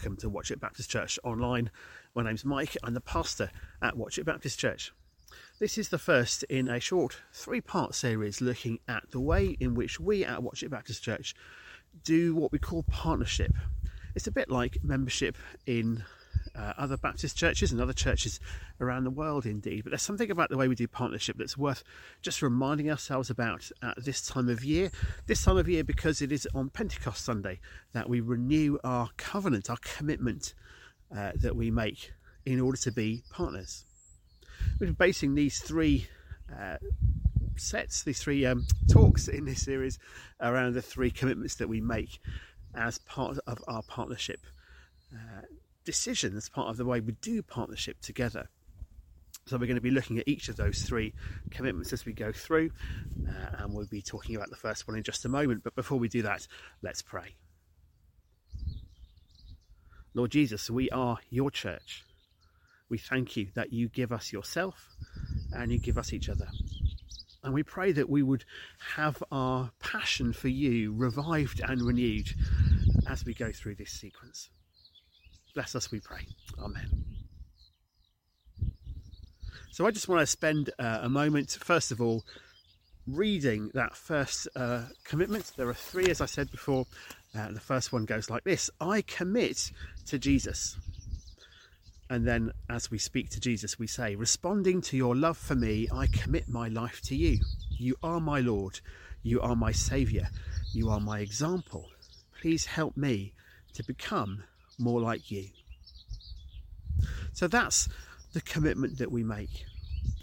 welcome to Watchet Baptist Church online. My name's Mike, I'm the pastor at Watchet Baptist Church. This is the first in a short three part series looking at the way in which we at Watchet Baptist Church do what we call partnership. It's a bit like membership in uh, other Baptist churches and other churches around the world, indeed. But there's something about the way we do partnership that's worth just reminding ourselves about at this time of year. This time of year, because it is on Pentecost Sunday that we renew our covenant, our commitment uh, that we make in order to be partners. We've been basing these three. Uh, sets these three um, talks in this series around the three commitments that we make as part of our partnership uh, decision as part of the way we do partnership together. So we're going to be looking at each of those three commitments as we go through, uh, and we'll be talking about the first one in just a moment. But before we do that, let's pray. Lord Jesus, we are your church. We thank you that you give us yourself and you give us each other. And we pray that we would have our passion for you revived and renewed as we go through this sequence. Bless us, we pray. Amen. So I just want to spend uh, a moment, first of all, reading that first uh, commitment. There are three, as I said before. Uh, the first one goes like this I commit to Jesus. And then, as we speak to Jesus, we say, Responding to your love for me, I commit my life to you. You are my Lord. You are my Saviour. You are my example. Please help me to become more like you. So that's the commitment that we make.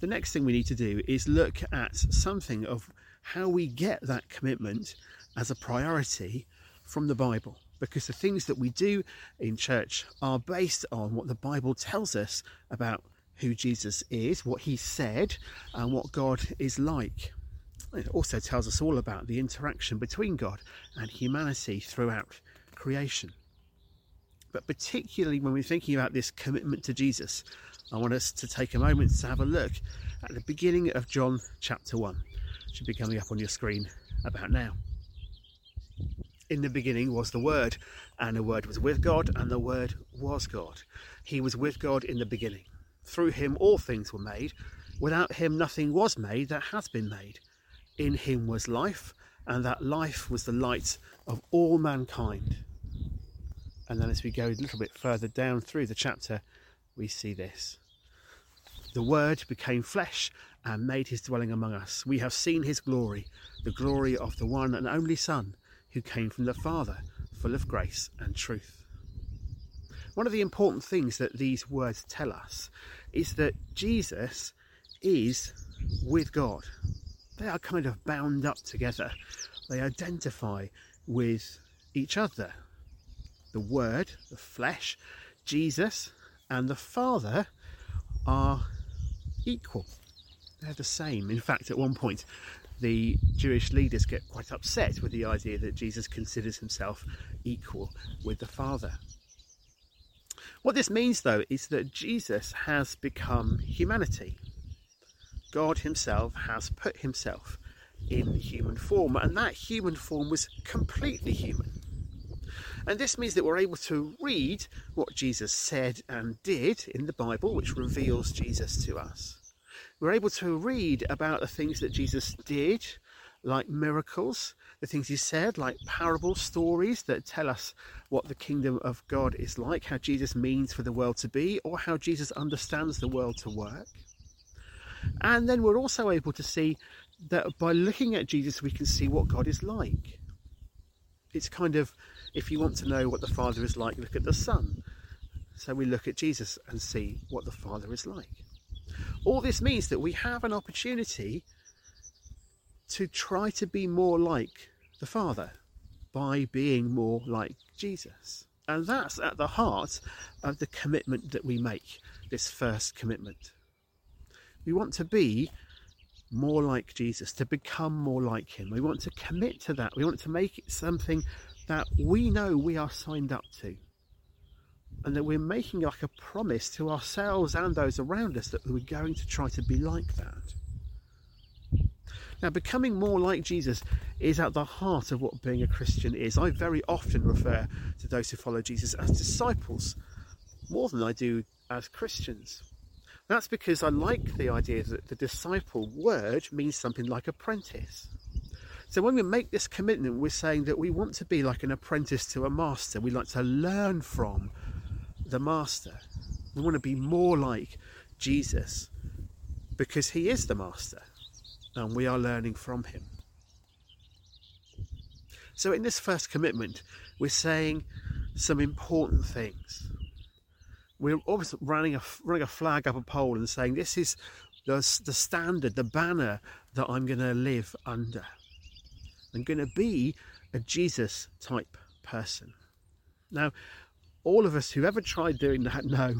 The next thing we need to do is look at something of how we get that commitment as a priority from the Bible. Because the things that we do in church are based on what the Bible tells us about who Jesus is, what he said, and what God is like. It also tells us all about the interaction between God and humanity throughout creation. But particularly when we're thinking about this commitment to Jesus, I want us to take a moment to have a look at the beginning of John chapter 1. It should be coming up on your screen about now. In the beginning was the Word, and the Word was with God, and the Word was God. He was with God in the beginning. Through him all things were made. Without him nothing was made that has been made. In him was life, and that life was the light of all mankind. And then as we go a little bit further down through the chapter, we see this. The Word became flesh and made his dwelling among us. We have seen his glory, the glory of the one and only Son who came from the Father, full of grace and truth. One of the important things that these words tell us is that Jesus is with God. They are kind of bound up together, they identify with each other the Word, the flesh, Jesus, and the Father are equal. They're the same. In fact, at one point, the Jewish leaders get quite upset with the idea that Jesus considers himself equal with the Father. What this means, though, is that Jesus has become humanity. God Himself has put Himself in human form, and that human form was completely human. And this means that we're able to read what Jesus said and did in the Bible, which reveals Jesus to us. We're able to read about the things that Jesus did, like miracles, the things he said, like parable stories that tell us what the kingdom of God is like, how Jesus means for the world to be, or how Jesus understands the world to work. And then we're also able to see that by looking at Jesus, we can see what God is like. It's kind of if you want to know what the Father is like, look at the Son. So we look at Jesus and see what the Father is like. All this means that we have an opportunity to try to be more like the Father by being more like Jesus. And that's at the heart of the commitment that we make, this first commitment. We want to be more like Jesus, to become more like Him. We want to commit to that. We want to make it something that we know we are signed up to and that we're making like a promise to ourselves and those around us that we're going to try to be like that. Now, becoming more like Jesus is at the heart of what being a Christian is. I very often refer to those who follow Jesus as disciples more than I do as Christians. That's because I like the idea that the disciple word means something like apprentice. So when we make this commitment, we're saying that we want to be like an apprentice to a master. We like to learn from the master. We want to be more like Jesus because he is the master and we are learning from him. So in this first commitment, we're saying some important things we're almost running a running a flag up a pole and saying this is the, the standard, the banner that I'm going to live under. I'm going to be a Jesus type person. Now, all of us who ever tried doing that know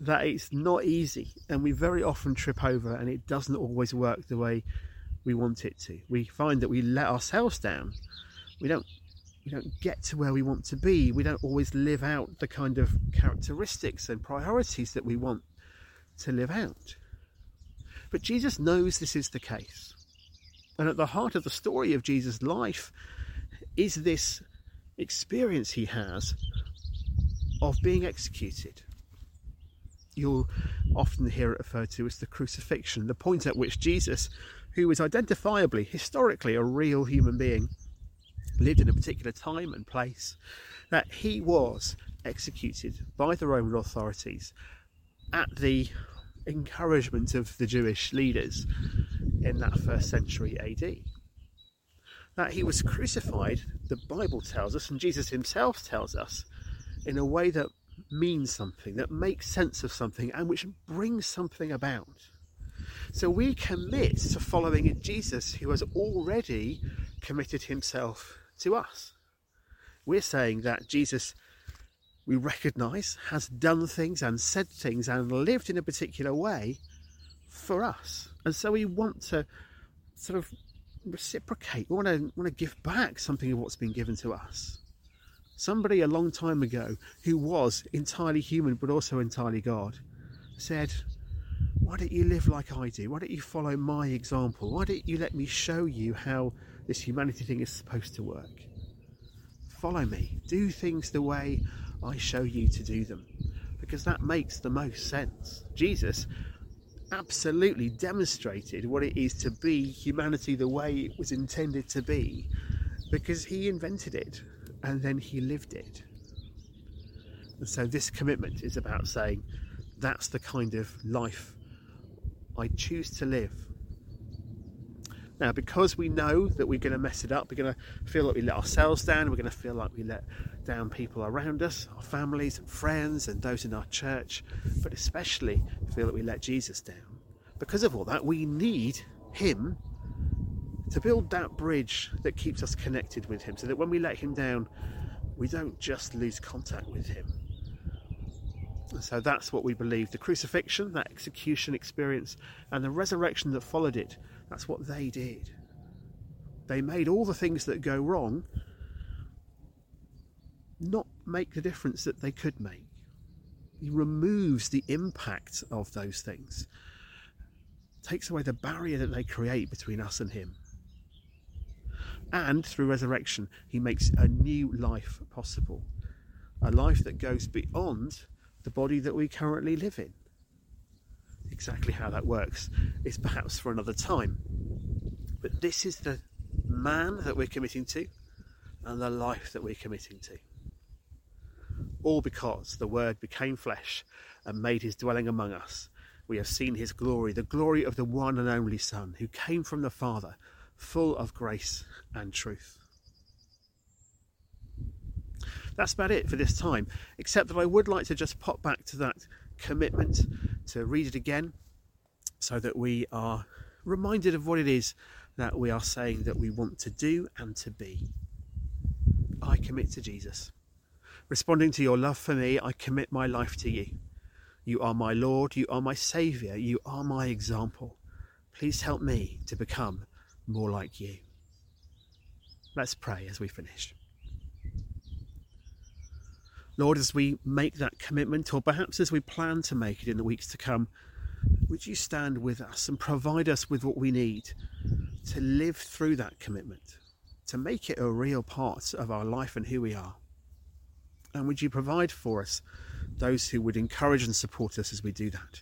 that it's not easy and we very often trip over and it doesn't always work the way we want it to. We find that we let ourselves down. We don't we don't get to where we want to be. We don't always live out the kind of characteristics and priorities that we want to live out. But Jesus knows this is the case. And at the heart of the story of Jesus' life is this experience he has of being executed. You'll often hear it referred to as the crucifixion, the point at which Jesus, who was identifiably, historically, a real human being, lived in a particular time and place, that he was executed by the Roman authorities at the encouragement of the Jewish leaders in that first century AD. That he was crucified, the Bible tells us, and Jesus himself tells us, in a way that means something, that makes sense of something, and which brings something about. So we commit to following a Jesus who has already committed himself to us. We're saying that Jesus, we recognize, has done things and said things and lived in a particular way for us. And so we want to sort of reciprocate. We want to, want to give back something of what's been given to us. Somebody a long time ago who was entirely human but also entirely God said, Why don't you live like I do? Why don't you follow my example? Why don't you let me show you how this humanity thing is supposed to work. Follow me. Do things the way I show you to do them. Because that makes the most sense. Jesus absolutely demonstrated what it is to be humanity the way it was intended to be because he invented it and then he lived it. And so this commitment is about saying that's the kind of life I choose to live now, because we know that we're going to mess it up, we're going to feel like we let ourselves down, we're going to feel like we let down people around us, our families and friends, and those in our church, but especially feel that we let Jesus down. Because of all that, we need Him to build that bridge that keeps us connected with Him, so that when we let Him down, we don't just lose contact with Him. And so that's what we believe the crucifixion, that execution experience, and the resurrection that followed it that's what they did. They made all the things that go wrong not make the difference that they could make. He removes the impact of those things, takes away the barrier that they create between us and Him. And through resurrection, He makes a new life possible a life that goes beyond the body that we currently live in. Exactly how that works is perhaps for another time. But this is the man that we're committing to and the life that we're committing to. All because the Word became flesh and made his dwelling among us. We have seen his glory, the glory of the one and only Son, who came from the Father, full of grace and truth. That's about it for this time, except that I would like to just pop back to that commitment to read it again so that we are reminded of what it is that we are saying that we want to do and to be. I commit to Jesus. Responding to your love for me, I commit my life to you. You are my Lord, you are my Saviour, you are my example. Please help me to become more like you. Let's pray as we finish. Lord, as we make that commitment, or perhaps as we plan to make it in the weeks to come, would you stand with us and provide us with what we need to live through that commitment, to make it a real part of our life and who we are? And would you provide for us those who would encourage and support us as we do that?